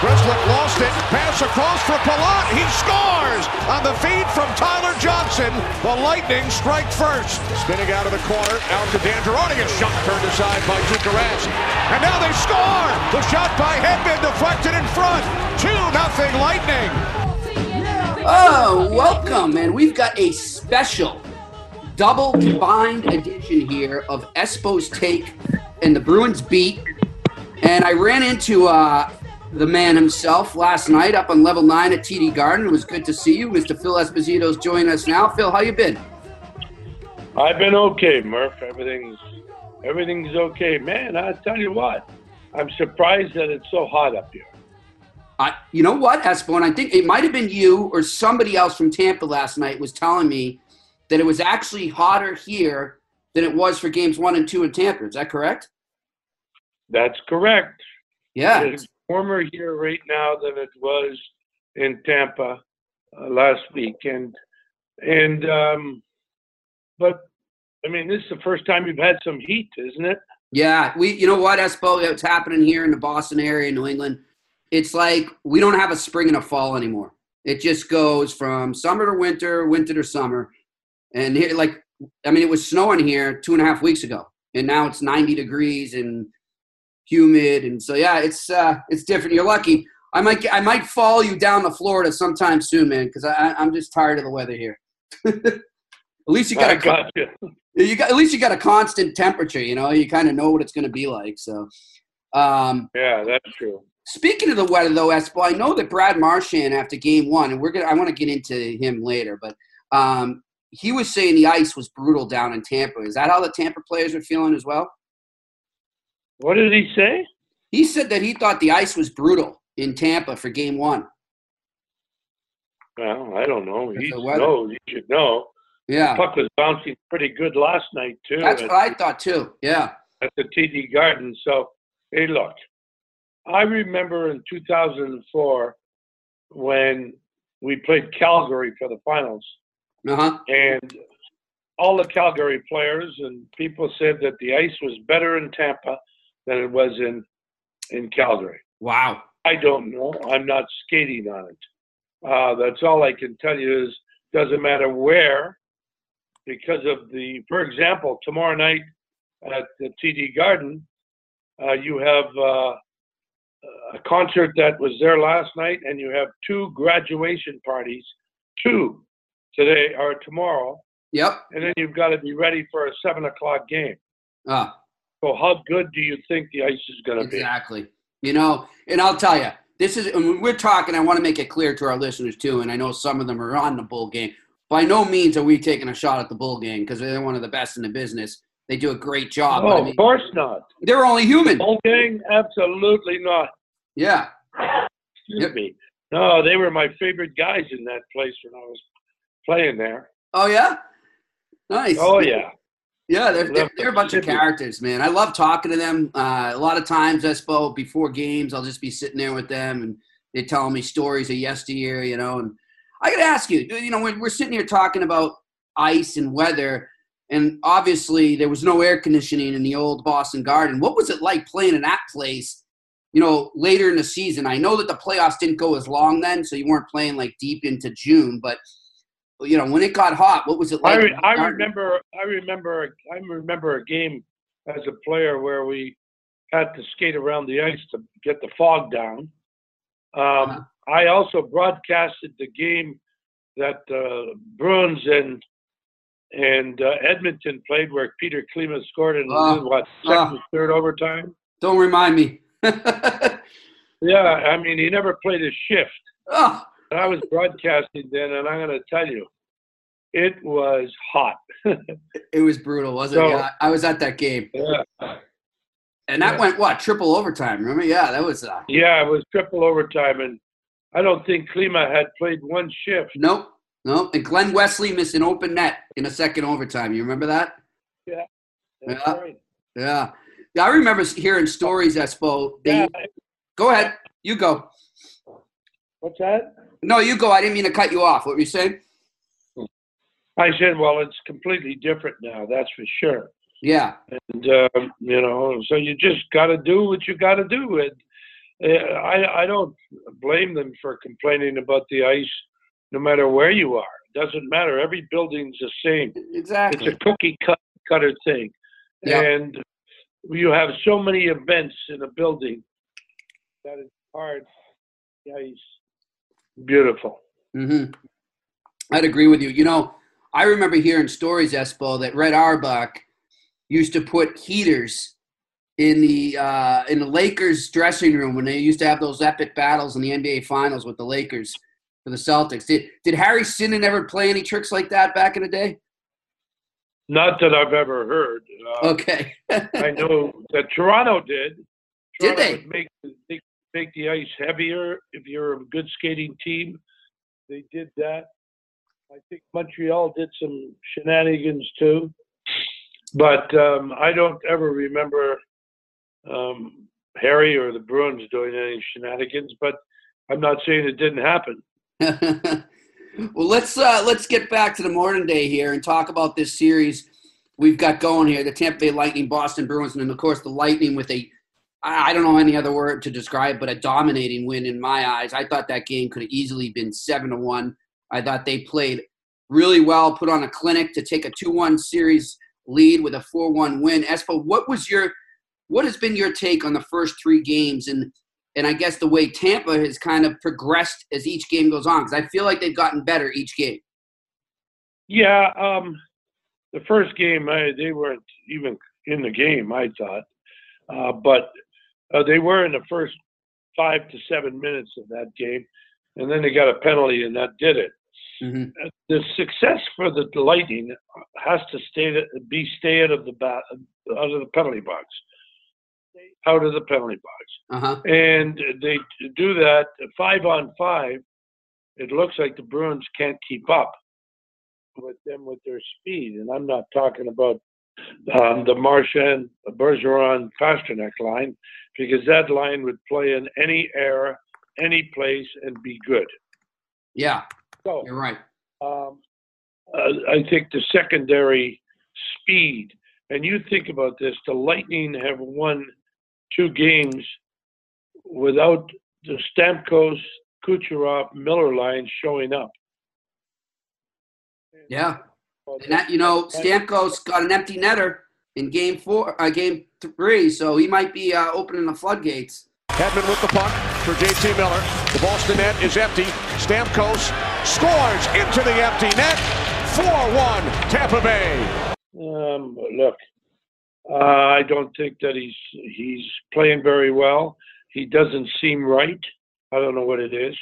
Breslick lost it. Pass across for Palat. He scores on the feed from Tyler Johnson. The Lightning strike first. Spinning out of the corner. Out to Danduroni. A shot turned aside by Tuukka And now they score. The shot by Hedman deflected in front. 2 nothing Lightning. Oh, welcome. And we've got a special double combined edition here of Espo's Take and the Bruins Beat. And I ran into uh, the man himself last night up on level nine at TD Garden. It was good to see you. Mr. Phil Esposito's joining us now. Phil, how you been? I've been okay, Murph. Everything's everything's okay. Man, I tell you what, I'm surprised that it's so hot up here. I, you know what, Espo, and I think it might have been you or somebody else from Tampa last night was telling me that it was actually hotter here than it was for games one and two in Tampa. Is that correct? That's correct. Yeah. It's warmer here right now than it was in Tampa uh, last week, and and um, but I mean, this is the first time you've had some heat, isn't it? Yeah, we. You know what, Espo? What's happening here in the Boston area, New England? It's like we don't have a spring and a fall anymore. It just goes from summer to winter, winter to summer, and here, like, I mean, it was snowing here two and a half weeks ago, and now it's 90 degrees and humid, and so yeah, it's uh, it's different. You're lucky. I might I might follow you down to Florida sometime soon, man, because I I'm just tired of the weather here. at least you got I a got you. you got at least you got a constant temperature. You know, you kind of know what it's going to be like. So, um, Yeah, that's true. speaking of the weather, though, Espo, I know that Brad Marchand after Game One, and we're gonna I want to get into him later, but um, he was saying the ice was brutal down in Tampa. Is that how the Tampa players are feeling as well? What did he say? He said that he thought the ice was brutal in Tampa for Game One. Well, I don't know. He the knows. He should know. Yeah, Puck was bouncing pretty good last night too. that's what I thought too. Yeah, at the TD Garden. So, hey, look, I remember in 2004 when we played Calgary for the finals, uh huh. and all the Calgary players and people said that the ice was better in Tampa than it was in in Calgary. Wow. I don't know. I'm not skating on it. Uh, that's all I can tell you is doesn't matter where, because of the. For example, tomorrow night at the TD Garden, uh, you have uh, a concert that was there last night, and you have two graduation parties, two today or tomorrow, Yep. and then you've got to be ready for a seven o'clock game. Uh, So how good do you think the ice is going to be? Exactly. You know, and I'll tell you, this is, and when we're talking, I want to make it clear to our listeners too, and I know some of them are on the Bull Gang. By no means are we taking a shot at the Bull Gang because they're one of the best in the business. They do a great job. but I mean, of course not. they're only human. Whole gang? Absolutely not. Yeah. Excuse Yep. me. No, they were my favorite guys in that place when I was playing there. Oh, yeah? Nice. Oh yeah. Yeah, they're, they're, they're a bunch of characters, man. I love talking to them. Uh, a lot of times, Espo, before games, I'll just be sitting there with them and they're telling me stories of yesteryear, you know. And I got to ask you, you know, when we're sitting here talking about ice and weather, and obviously there was no air conditioning in the old Boston Garden. What was it like playing in that place, you know, later in the season? I know that the playoffs didn't go as long then, so you weren't playing like deep into June, but you know, when it got hot, what was it I, like? re- I remember I remember I remember a game as a player where we had to skate around the ice to get the fog down. Um, uh-huh. I also broadcasted the game that uh, Bruins and and uh, Edmonton played where Peter Klima scored in uh, what second, uh, third overtime. Don't remind me. yeah, I mean he never played a shift. I was broadcasting then, and I'm going to tell you, it was hot. it was brutal, wasn't so, it? Yeah, I was at that game. Yeah. And that yeah. went what triple overtime? Remember? Yeah, that was. Uh, yeah, it was triple overtime, and I don't think Klima had played one shift. Nope, nope. And Glen Wesley missed an open net in a second overtime. You remember that? Yeah. yeah. Right. Yeah. Yeah, I remember hearing stories, Espo. yeah. Go ahead. You go. What's that? No, you go. I didn't mean to cut you off. What were you saying? I said, well, it's completely different now. That's for sure. Yeah. And um, you know, so you just got to do what you got to do. And uh, I I don't blame them for complaining about the ice, no matter where you are. It doesn't matter. Every building's the same. Exactly. It's a cookie cut, cutter thing, yep. and you have so many events in a building that it's hard. The ice, beautiful. Mm-hmm. I'd agree with you. You know, I remember hearing stories, Espo, that Red Auerbach used to put heaters in the uh, in the Lakers dressing room when they used to have those epic battles in the NBA Finals with the Lakers for the Celtics. Did did Harry Sinden ever play any tricks like that back in the day? Not that I've ever heard. Uh, okay. I know that Toronto did. Toronto did they make, make make the ice heavier if you're a good skating team? They did that. I think Montreal did some shenanigans too but um, I don't ever remember um, Harry or the Bruins doing any shenanigans. But I'm not saying it didn't happen. well, let's uh, let's get back to the modern day here and talk about this series we've got going here: the Tampa Bay Lightning, Boston Bruins, and then of course the Lightning with a I don't know any other word to describe, but a dominating win in my eyes. I thought that game could have easily been seven to one. I thought they played really well, put on a clinic to take a two-one series lead with a 4-1 win. Espo, what was your what has been your take on the first three games and and I guess the way Tampa has kind of progressed as each game goes on because I feel like they've gotten better each game. Yeah, um, the first game I, they weren't even in the game. I thought, uh, but uh, they were in the first five to seven minutes of that game, and then they got a penalty, and that did it. Mm-hmm. The success for the Lightning has to stay be stay out of the bat, out of the penalty box, out of the penalty box, uh-huh. and they do that five on five. It looks like the Bruins can't keep up with them with their speed, and I'm not talking about um, the Marchand, Bergeron, Pastrnak line, because that line would play in any era, any place, and be good. Yeah, so you're right. Um, uh, I think the secondary speed, and you think about this: the Lightning have won two games without the Stamkos, Kucherov, Miller line showing up. Yeah, and that you know, Stamkos got an empty netter in game four, uh, game three, so he might be uh, opening the floodgates. Hedman with the puck for JT Miller. The Boston net is empty. Stamkos scores into the empty net. 4-1 Tampa Bay. Um, look, uh, I don't think that he's he's playing very well. He doesn't seem right. I don't know what it is.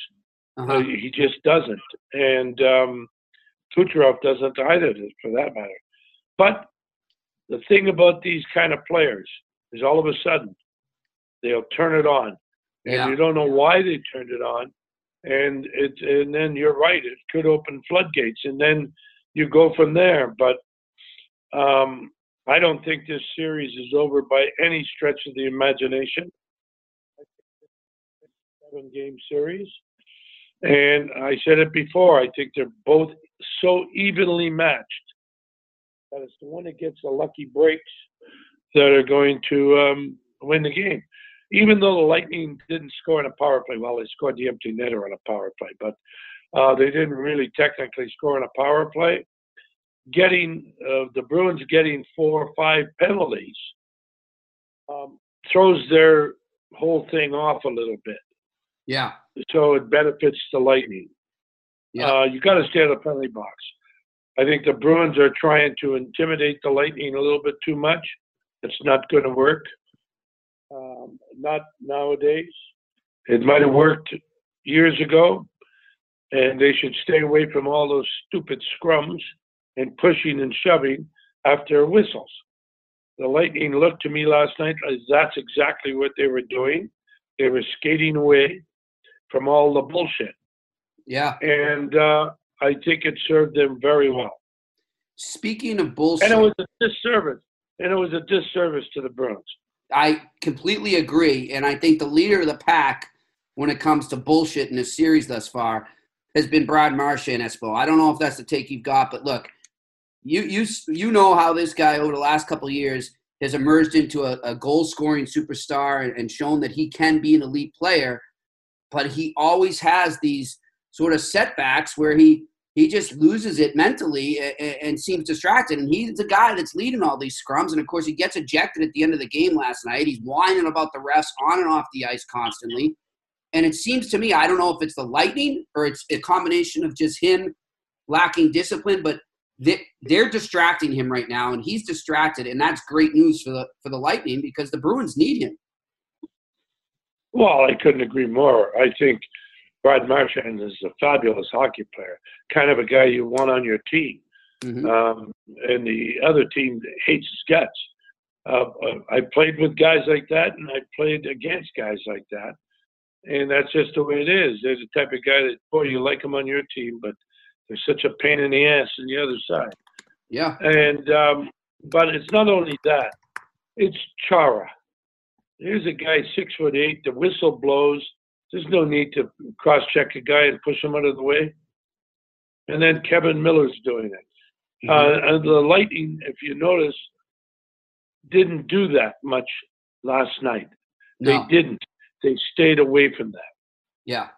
Uh-huh. Uh, he just doesn't, and um, Kucherov doesn't either, for that matter. But the thing about these kind of players is, all of a sudden, they'll turn it on, and yeah. you don't know why they turned it on, and it and then you're right, it could open floodgates, and then you go from there. But um, I don't think this series is over by any stretch of the imagination. Seven game series. And I said it before, I think they're both so evenly matched that it's the one that gets the lucky breaks that are going to um, win the game even though the Lightning didn't score on a power play, well, they scored the empty netter on a power play, but uh, they didn't really technically score on a power play. Getting uh, the Bruins getting four or five penalties um, throws their whole thing off a little bit. Yeah. So it benefits the Lightning. Yeah. Uh, you got to stay at the penalty box. I think the Bruins are trying to intimidate the Lightning a little bit too much. It's not going to work. Um, not nowadays. It might have worked years ago, and they should stay away from all those stupid scrums and pushing and shoving after whistles. The Lightning looked to me last night as that's exactly what they were doing. They were skating away from all the bullshit. Yeah. And uh, I think it served them very well. Speaking of bullshit, And it was a disservice. And it was a disservice to the Bruins. I completely agree. And I think the leader of the pack when it comes to bullshit in this series thus far has been Brad Marchand Espo. I don't know if that's the take you've got, but look, you you you know how this guy over the last couple of years has emerged into a, a goal scoring superstar and, and shown that he can be an elite player, but he always has these sort of setbacks where he he just loses it mentally and, and, seems distracted. And he's the guy that's leading all these scrums. And of course, he gets ejected at the end of the game last night. He's whining about the refs on and off the ice constantly. And it seems to me, I don't know if it's the lightning or it's a combination of just him lacking discipline, but they're distracting him right now, and he's distracted, and that's great news for the for the Lightning because the Bruins need him. Well, I couldn't agree more. I think Brad Marchand is a fabulous hockey player, kind of a guy you want on your team. Mm-hmm. Um, and the other team hates his guts. Uh, uh, I played with guys like that, and I played against guys like that, and that's just the way it is. There's a type of guy that, boy, you like him on your team, but they're such a pain in the ass on the other side. Yeah. And um, but it's not only that; it's Chara. Here's a guy six foot eight. The whistle blows. There's no need to cross check a guy and push him out of the way. And then Kevan Miller's doing it. Mm-hmm. Uh, and the Lightning, if you notice, didn't do that much last night. No. They didn't. They stayed away from that. Yeah.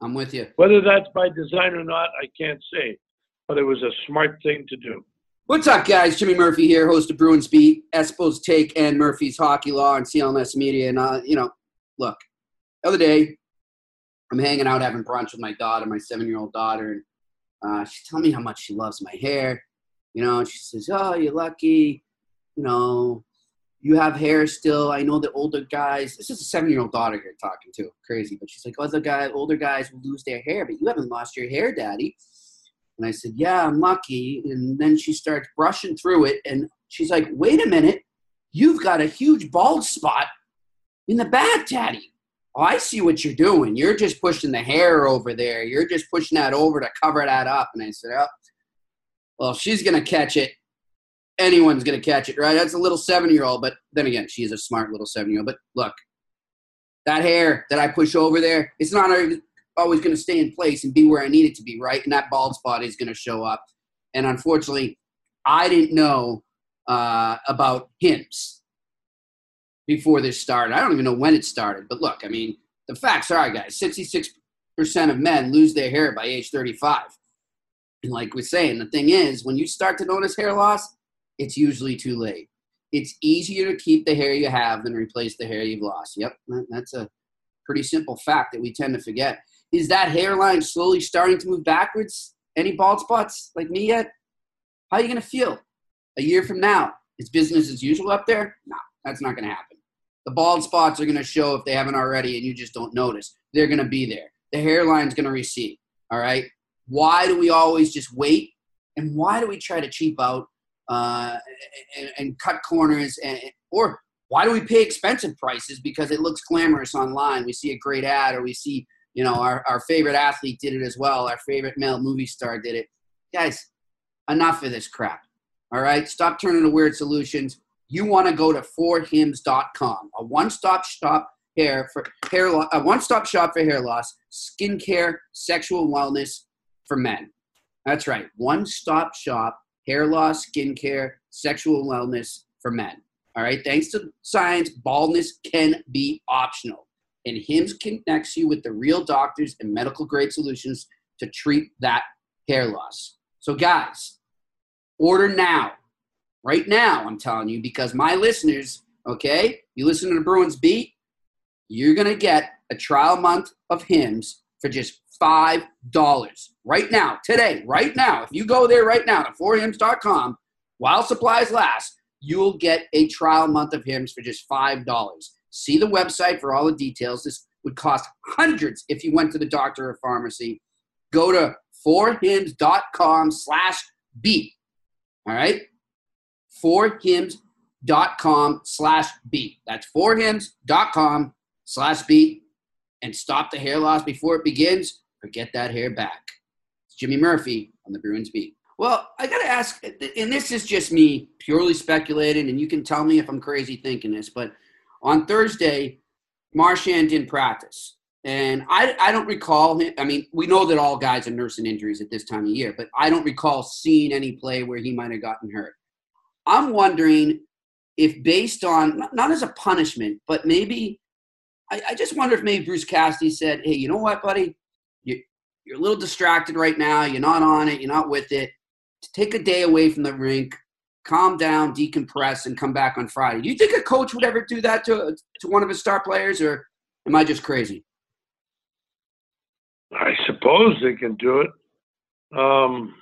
I'm with you. Whether that's by design or not, I can't say, but it was a smart thing to do. What's up, guys? Jimmy Murphy here, host of Bruins Beat, Espo's Take, and Murphy's Hockey Law on CLNS Media. And, uh, you know, look, the other day, I'm hanging out having brunch with my daughter, my seven year old daughter, and uh, she's telling me how much she loves my hair. You know, she says, Oh, you're lucky. You know, you have hair still. I know the older guys. This is a seven-year-old daughter here talking to. Crazy, but she's like, "Other guy, older guys will lose their hair, but you haven't lost your hair, Daddy." And I said, "Yeah, I'm lucky." And then she starts brushing through it, and she's like, "Wait a minute, you've got a huge bald spot in the back, Daddy." Oh, I see what you're doing. You're just pushing the hair over there. You're just pushing that over to cover that up. And I said, "Oh, well, she's gonna catch it." anyone's going to catch it, right? That's a little seven year old, but then again, she's a smart little seven year old. But look, that hair that I push over there, it's not always going to stay in place and be where I need it to be, right? And that bald spot is going to show up. And unfortunately, I didn't know uh, about Hims before this started. I don't even know when it started. But look, I mean, the facts are, guys 66% of men lose their hair by age 35. And like we're saying, the thing is, when you start to notice hair loss, it's usually too late. It's easier to keep the hair you have than replace the hair you've lost. Yep, that's a pretty simple fact that we tend to forget. Is that hairline slowly starting to move backwards? Any bald spots like me yet? How are you going to feel a year from now? Is business as usual up there? No, that's not going to happen. The bald spots are going to show if they haven't already and you just don't notice. They're going to be there. The hairline's going to recede. All right. Why do we always just wait? And why do we try to cheap out uh, and, and, cut corners and or why do we pay expensive prices because it looks glamorous online we see a great ad or we see you know our, our favorite athlete did it as well our favorite male movie star did it guys enough of this crap all right stop turning to weird solutions you want to go to forhims.com a one-stop shop hair for hair a one-stop shop for hair loss skincare sexual wellness for men that's right one-stop shop hair loss, skincare, sexual wellness for men. All right. Thanks to science, baldness can be optional. And HIMS connects you with the real doctors and medical grade solutions to treat that hair loss. So, guys, order now. Right now, I'm telling you, because my listeners okay? You listen to the Bruins beat, you're going to get a trial month of Hims for just $5 right now, today, right now. If you go there right now to forhims.com, while supplies last, you'll get a trial month of Hims for just $5. See the website for all the details. This would cost hundreds if you went to the doctor or pharmacy. Go to forhims.com slash beat. All right? forhims.com slash beat. That's forhims.com slash beat. And stop the hair loss before it begins or get that hair back. It's Jimmy Murphy on the Bruins beat. Well, I got to ask, and this is just me purely speculating, and you can tell me if I'm crazy thinking this, but on Thursday, Marchand didn't practice. And I, I don't recall him. I mean, we know that all guys are nursing injuries at this time of year, but I don't recall seeing any play where he might have gotten hurt. I'm wondering if, based on not as a punishment, but maybe I, I just wonder if maybe Bruce Cassidy said, "Hey, you know what, buddy? You, you're a little distracted right now. You're not on it. You're not with it. Take a day away from the rink, calm down, decompress, and come back on Friday." Do you think a coach would ever do that to to one of his star players, or am I just crazy? I suppose they can do it. Um,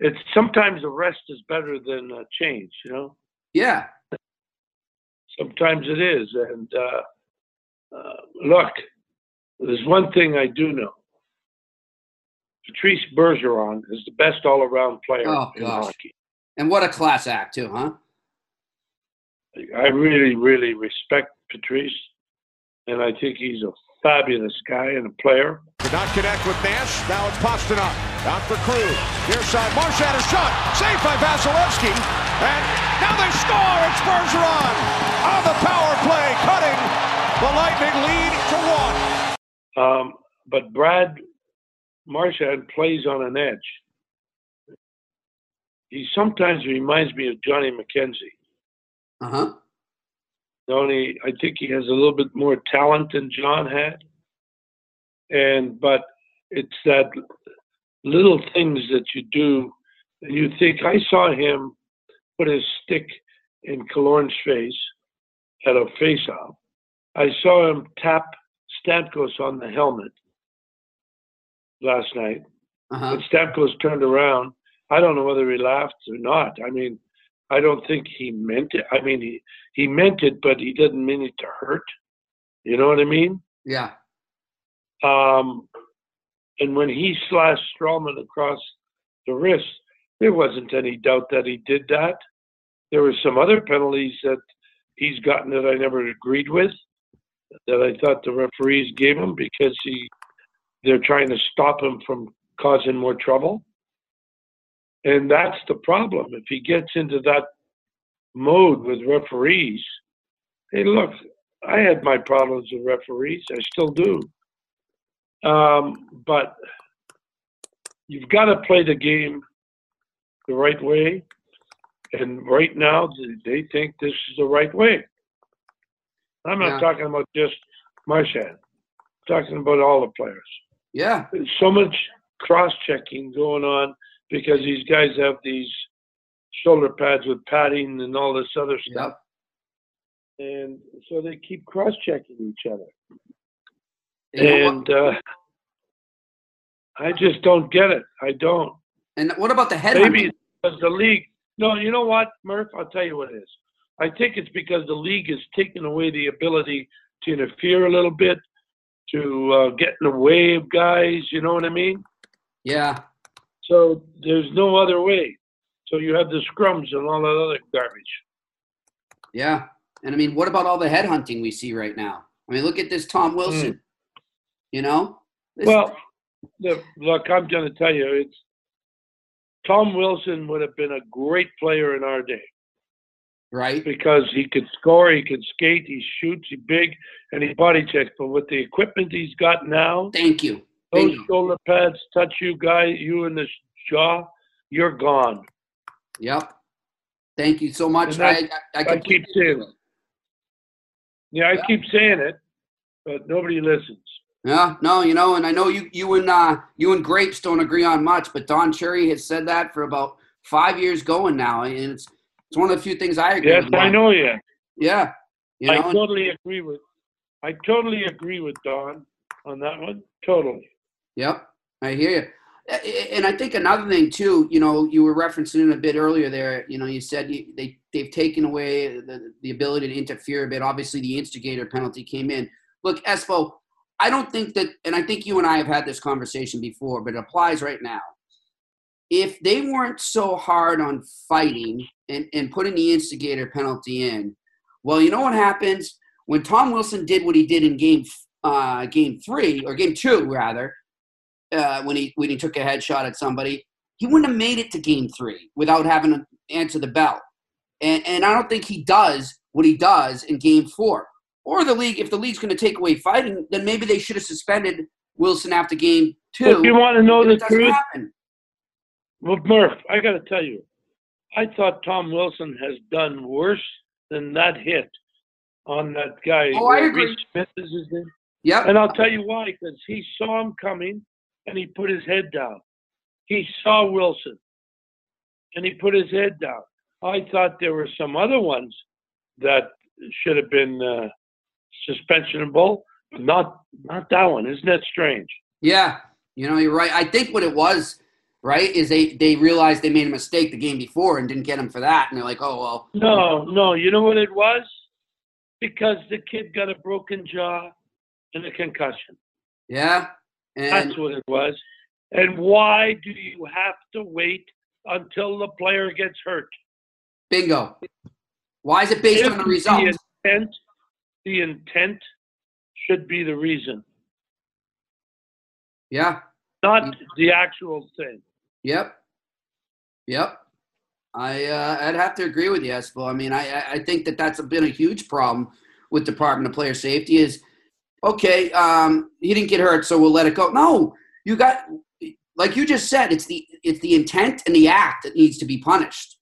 it's sometimes a rest is better than a change, you know. Yeah. Sometimes it is, and uh, uh, look, there's one thing I do know. Patrice Bergeron is the best all-around player Oh, in gosh. hockey. And what a class act, too, huh? I really, really respect Patrice, and I think he's a fabulous guy and a player. Did not connect with Nash. Now it's Pastrnak. Out for Krug. Near side. Marchand a shot. Saved by Vasilevskiy. And now they score. It's Bergeron on the power play, cutting the Lightning lead to one. Um, but Brad Marchand plays on an edge. He sometimes reminds me of Johnny McKenzie. Uh huh. Only I think he has a little bit more talent than John had. And but it's that little things that you do and you think I saw him put his stick in Killorn's face at a face off. I saw him tap Stamkos on the helmet last night. Uh huh. And Stamkos turned around. I don't know whether he laughed or not. I mean, I don't think he meant it. I mean, he, he meant it, but he didn't mean it to hurt. You know what I mean? Yeah. Um, and when he slashed Stralman across the wrist, there wasn't any doubt that he did that. There were some other penalties that he's gotten that I never agreed with, that I thought the referees gave him because he they're trying to stop him from causing more trouble. And that's the problem. If he gets into that mode with referees, hey, look, I had my problems with referees. I still do. Um, but you've got to play the game the right way. And right now, they think this is the right way. I'm not Yeah. talking about just Marchand. I'm talking about all the players. Yeah. There's so much cross-checking going on because these guys have these shoulder pads with padding and all this other stuff, Yep. and so they keep cross-checking each other. And uh, I just don't get it. I don't. And what about the head? Maybe because the league. No, you know what, Murph? I'll tell you what it is. I think it's because the league has taken away the ability to interfere a little bit, to uh, get in the way of guys. You know what I mean? Yeah. So there's no other way. So you have the scrums and all that other garbage. Yeah. And I mean, what about all the headhunting we see right now? I mean, look at this Tom Wilson. You know? This-. Well, the, look, I'm going to tell you, it's Tom Wilson would have been a great player in our day right? because he could score, he could skate, he shoots, he's big, and he body checks. But with the equipment he's got now, Thank you. those Bingo. shoulder pads touch you, guy, you in the jaw, you're gone. Yep. Thank you so much. I, I, I, I keep saying it. Yeah, I Yeah. keep saying it, but nobody listens. Yeah, no, you know, and I know you, you and uh, you and Grapes don't agree on much, but Don Cherry has said that for about five years going now, and it's it's one of the few things I agree Yes, with. I know you. Yeah. You I know, totally agree with. I totally agree with Don on that one. Totally. Yep, I hear you. And I think another thing too, you know, you were referencing it a bit earlier there. You know, you said you, they they've taken away the, the ability to interfere a bit. Obviously, the instigator penalty came in. Look, Espo, I don't think that, and I think you and I have had this conversation before, but it applies right now. If they weren't so hard on fighting and, and putting the instigator penalty in, well, you know what happens when Tom Wilson did what he did in game uh, game three or game two rather uh, when he when he took a headshot at somebody, he wouldn't have made it to game three without having to answer the bell. And and I don't think he does what he does in game four. Or the league, if the league's going to take away fighting, then maybe they should have suspended Wilson after game two. If you want to know the truth, happen. well, Murph, I got to tell you, I thought Tom Wilson has done worse than that hit on that guy. Oh, I agree. Reece Smith is his name. Yep. And I'll tell you why, because he saw him coming and he put his head down. He saw Wilson and he put his head down. I thought there were some other ones that should have been uh, suspensionable, but not not that one. Isn't that strange? Yeah, you know, you're right. I think what it was, right, is they they realized they made a mistake the game before and didn't get him for that, and they're like, oh well. No, no. You know what it was? Because the kid got a broken jaw and a concussion. Yeah, and That's what it was. And why do you have to wait until the player gets hurt? bingo. Why is it based If on the result? The intent, the intent should be the reason, Yeah. not the actual thing. Yep. Yep. I uh, I'd have to agree with you, Espo. I mean, I I- think that that's been a huge problem with Department of Player Safety. Is okay. Um, he didn't get hurt, so we'll let it go. No, you got like you just said. It's the it's the intent and the act that needs to be punished,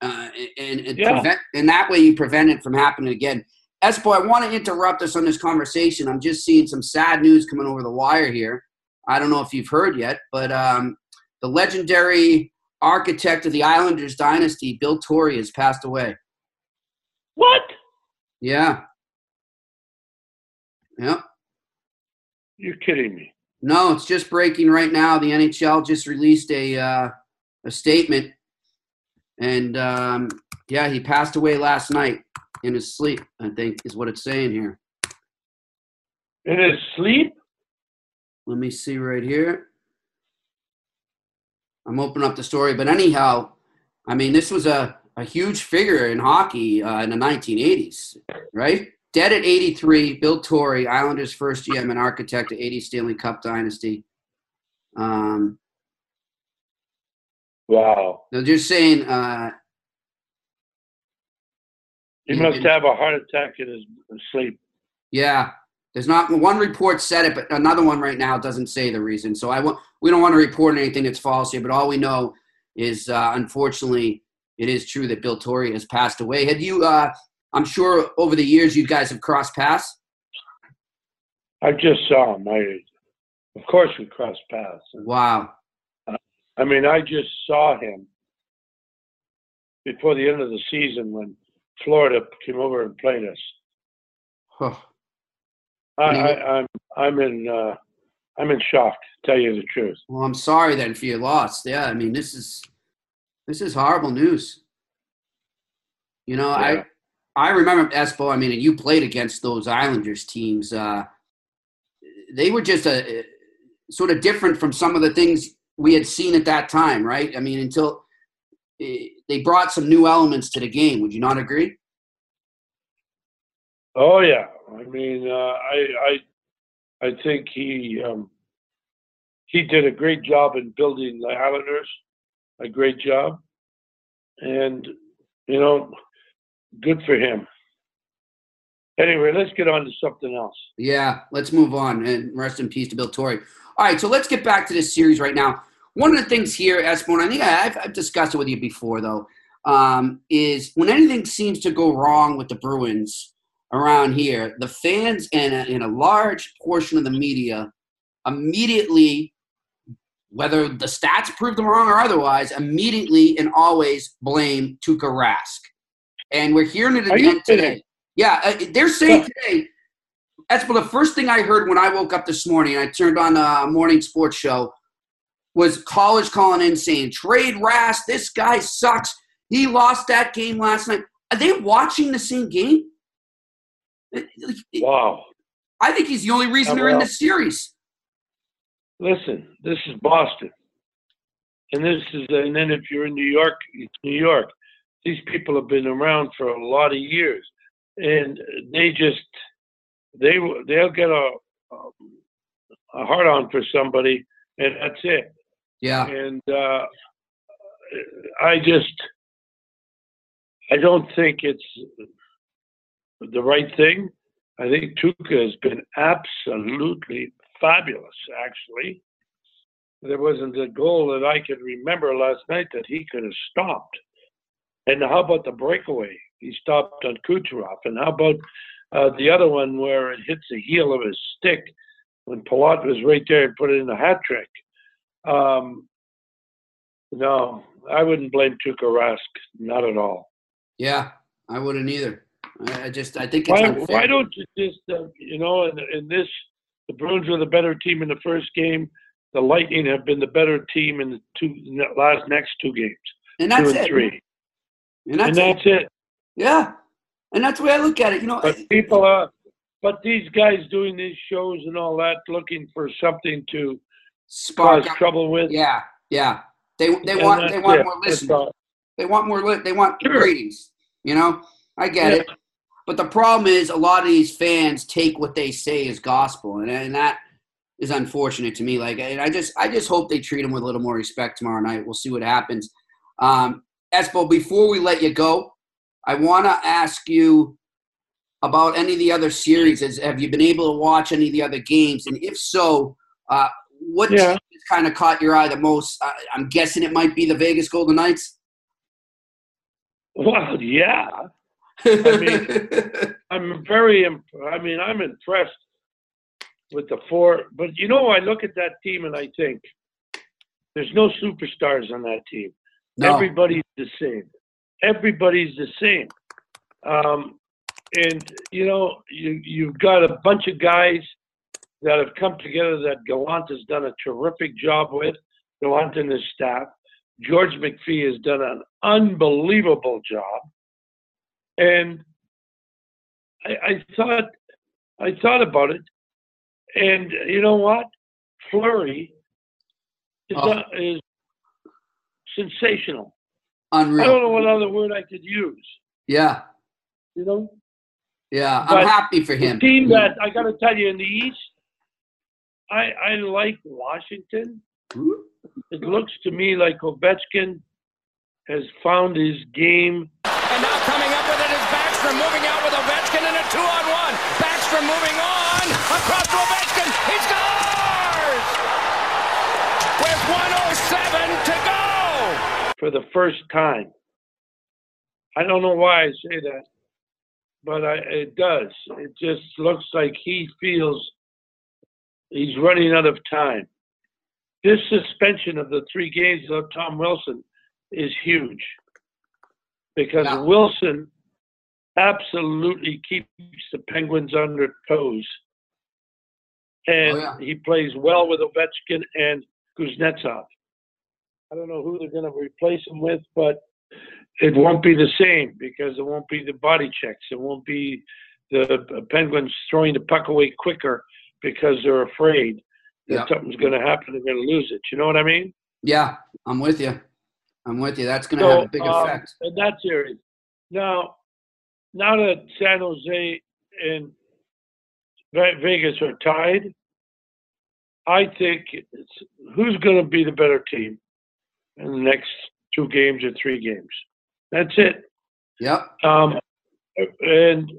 uh, and and, Yeah. prevent, and that way you prevent it from happening again. Espo, I want to interrupt us on this conversation. I'm just seeing some sad news coming over the wire here. I don't know if you've heard yet, but um, the legendary architect of the Islanders dynasty, Bill Torrey, has passed away. What? Yeah. Yep. You're kidding me. No, it's just breaking right now. The NHL just released a uh, a statement, and um, yeah, he passed away last night in his sleep. I think is what it's saying here. In his sleep? Let me see right here. I'm opening up the story, but anyhow, I mean, this was a, a huge figure in hockey uh, in the 1980s, right? Dead at 83, Bill Torrey, Islanders' first GM and architect of 80 Stanley Cup dynasty. Um, Wow. they're just saying, uh, He must and- have a heart attack in his sleep. yeah, there's not one report said it, but another one right now doesn't say the reason. So I want we don't want to report anything that's false here, but all we know is uh, unfortunately it is true that Bill Torrey has passed away. Had you? Uh, I'm sure over the years you guys have crossed paths. I just saw him. I, of course, we crossed paths. Wow. I mean, I just saw him before the end of the season when Florida came over and played us. Huh. I, he- I, I'm I'm in uh, I'm in shock. To tell you the truth. Well, I'm sorry then for your loss. Yeah, I mean this is this is horrible news. You know, Yeah. I I remember Espo. I mean, and you played against those Islanders teams. Uh, they were just a sort of different from some of the things we had seen at that time, right? I mean, until they brought some new elements to the game. Would you not agree? Oh yeah. I mean, uh, I I I think he um, he did a great job in building the Islanders. A great job, and you know, good for him. Anyway, let's get on to something else. Yeah, let's move on and rest in peace to Bill Torrey. All right, so let's get back to this series right now. One of the things here, Espo, I think I've, I've discussed it with you before, though, um, is when anything seems to go wrong with the Bruins around here, the fans and a, and a large portion of the media immediately, whether the stats prove them wrong or otherwise, immediately and always blame Tuukka Rask. And we're hearing it again today. Yeah, uh, they're saying today. That's the first thing I heard when I woke up this morning. I turned on a morning sports show. Was college calling in saying trade Rask? This guy sucks. He lost that game last night. Are they watching the same game? Wow. I think he's the only reason they're in the series. Listen, this is Boston. And this is, and then if you're in New York, it's New York. These people have been around for a lot of years, and they just they they'll get a a hard on for somebody, and that's it. Yeah. And uh, I just I don't think it's the right thing. I think Tuukka has been absolutely fabulous, actually. There wasn't a goal that I could remember last night that he could have stopped. And how about the breakaway? He stopped on Kucherov. And how about uh, the other one where it hits the heel of his stick when Palat was right there and put it in a hat trick? Um, no, I wouldn't blame Tuukka Rask, not at all. Yeah, I wouldn't either. I just, I think why, why don't you just, uh, you know, in, in this, the Bruins were the better team in the first game the Lightning have been the better team in the two last next two games. And that's two and it. Three. And that's, and that's it. it. Yeah. And that's the way I look at it. You know, but people are, but these guys doing these shows and all that, looking for something to spark cause trouble with. Yeah, yeah. They they and want they want it. more listeners. They want more. Li- they want sure. ratings. You know, I get yeah. it. But the problem is, a lot of these fans take what they say as gospel, and, and that is unfortunate to me. Like, and I just I just hope they treat him with a little more respect tomorrow night. We'll see what happens. Um, Espo, before we let you go, I want to ask you about any of the other series. Have you been able to watch any of the other games? And if so, uh, what yeah. kind of caught your eye the most? Uh, I'm guessing it might be the Vegas Golden Knights. Well, yeah. I mean, I'm very. Imp- I mean, I'm impressed with the four. But you know, I look at that team and I think there's no superstars on that team. No. Everybody's the same. Everybody's the same. Um, and you know, you you've got a bunch of guys that have come together that Gallant has done a terrific job with. Gallant and his staff. George McPhee has done an unbelievable job. And I, I thought I thought about it, and you know what? Fleury is, oh. uh, is sensational. Unreal. I don't know what other word I could use. Yeah. You know? Yeah, I'm happy for him. team that I got to tell you in the East, I I like Washington. Hmm? It looks to me like Ovechkin has found his game. And now coming up with it is Backstrom moving out with Ovechkin in a two-on-one. Backstrom moving on across to Ovechkin. He scores with 107 to go for the first time. I don't know why I say that, but I, it does. It just looks like he feels he's running out of time. This suspension of the three games of Tom Wilson is huge because yeah. Wilson absolutely keeps the Penguins under toes. And oh, yeah. he plays well with Ovechkin and Kuznetsov. I don't know who they're going to replace him with, but it won't be the same because it won't be the body checks. It won't be the Penguins throwing the puck away quicker because they're afraid that yeah. something's going to happen. They're going to lose it. You know what I mean? Yeah, I'm with you. I'm with you. That's going to so, have a big um, effect. In that series. Now, now that San Jose and Vegas are tied, I think who's going to be the better team in the next two games or three games. That's it. Yep. Um, and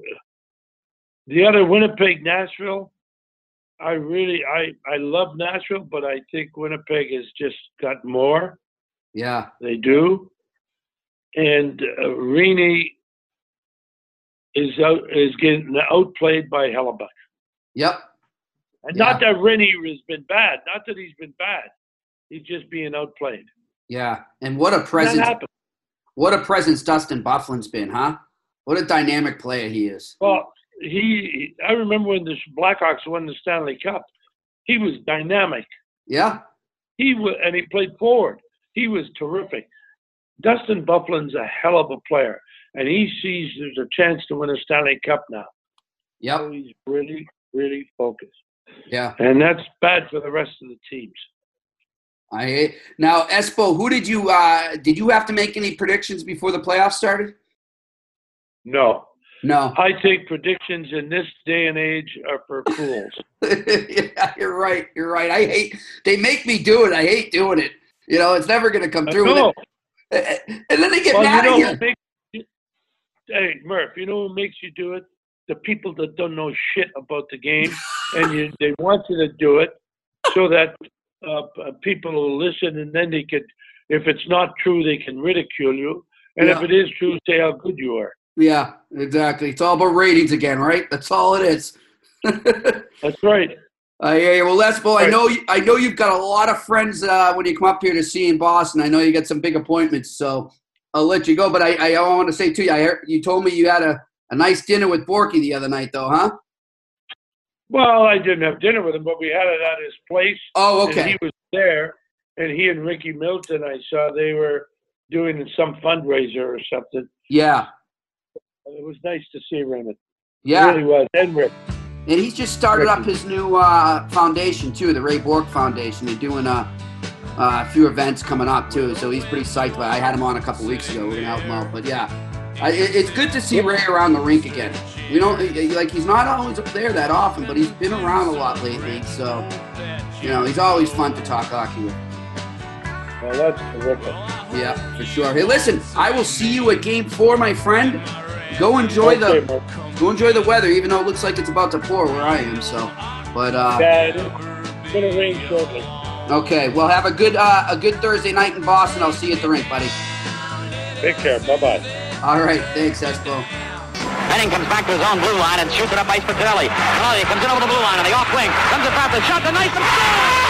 the other Winnipeg, Nashville. I really, I, I love Nashville, but I think Winnipeg has just got more. Yeah, they do. And uh, Rinne is out, is getting outplayed by Hellebuyck. Yep. And yeah. not that Rinne has been bad. Not that he's been bad. He's just being outplayed. Yeah, and what a presence! What a presence Dustin Byfuglien's been, huh? What a dynamic player he is. Well, he. I remember when the Blackhawks won the Stanley Cup. He was dynamic. Yeah. He was, and he played forward. He was terrific. Dustin Byfuglien's a hell of a player, and he sees there's a chance to win a Stanley Cup now. Yeah. So he's really, really focused, Yeah. and that's bad for the rest of the teams. I now Espo. Who did you uh, did you have to make any predictions before the playoffs started? No, No. I think predictions in this day and age are for fools. yeah, you're right. You're right. I hate. They make me do it. I hate doing it. You know, it's never going to come through. And then, and then they get Well, mad you know at you. makes hey Murph, you know what makes you do it? The people that don't know shit about the game, and you, they want you to do it so that uh, people will listen, and then they could, if it's not true, they can ridicule you, and if it is true, say how good you are. Yeah, exactly. It's all about ratings again, right? That's all it is. That's right. I hear you. Well, Espo, I Right. know you, I know you've got a lot of friends uh, when you come up here to see in Boston. I know you got some big appointments, so I'll let you go. But I, I want to say to you, I heard, you told me you had a, a nice dinner with Borky the other night, though, huh? Well, I didn't have dinner with him, but we had it at his place. Oh, And okay. he was there, and he and Ricky Middleton, I saw they were doing some fundraiser or something. Yeah, It was nice to see Raymond. yeah. It really was. And Rick. And he's just started up his new uh, foundation too, the Ray Bourque Foundation. They're doing a, a few events coming up too, so he's pretty psyched. But I had him on a couple weeks ago. We're gonna help him out. But yeah, I, it's good to see Ray around the rink again. We don't like he's not always up there that often, but he's been around a lot lately. So you know, he's always fun to talk hockey with. Well, that's terrific. Yeah, for sure. Hey, listen, I will see you at Game Four, my friend. Go enjoy Okay, the Mark. go enjoy the weather, even though it looks like it's about to pour where I am. So, but uh, Yeah, it is. Gonna rain shortly. Okay, well, have a good uh, a good Thursday night in Boston. I'll see you at the rink, buddy. Take care. Bye bye. All right, thanks, Espo. Henning comes back to his own blue line and shoots it up by Spinelli. Spinelli comes in over the blue line on the off wing. Comes it back, the shot, the knife, and scores!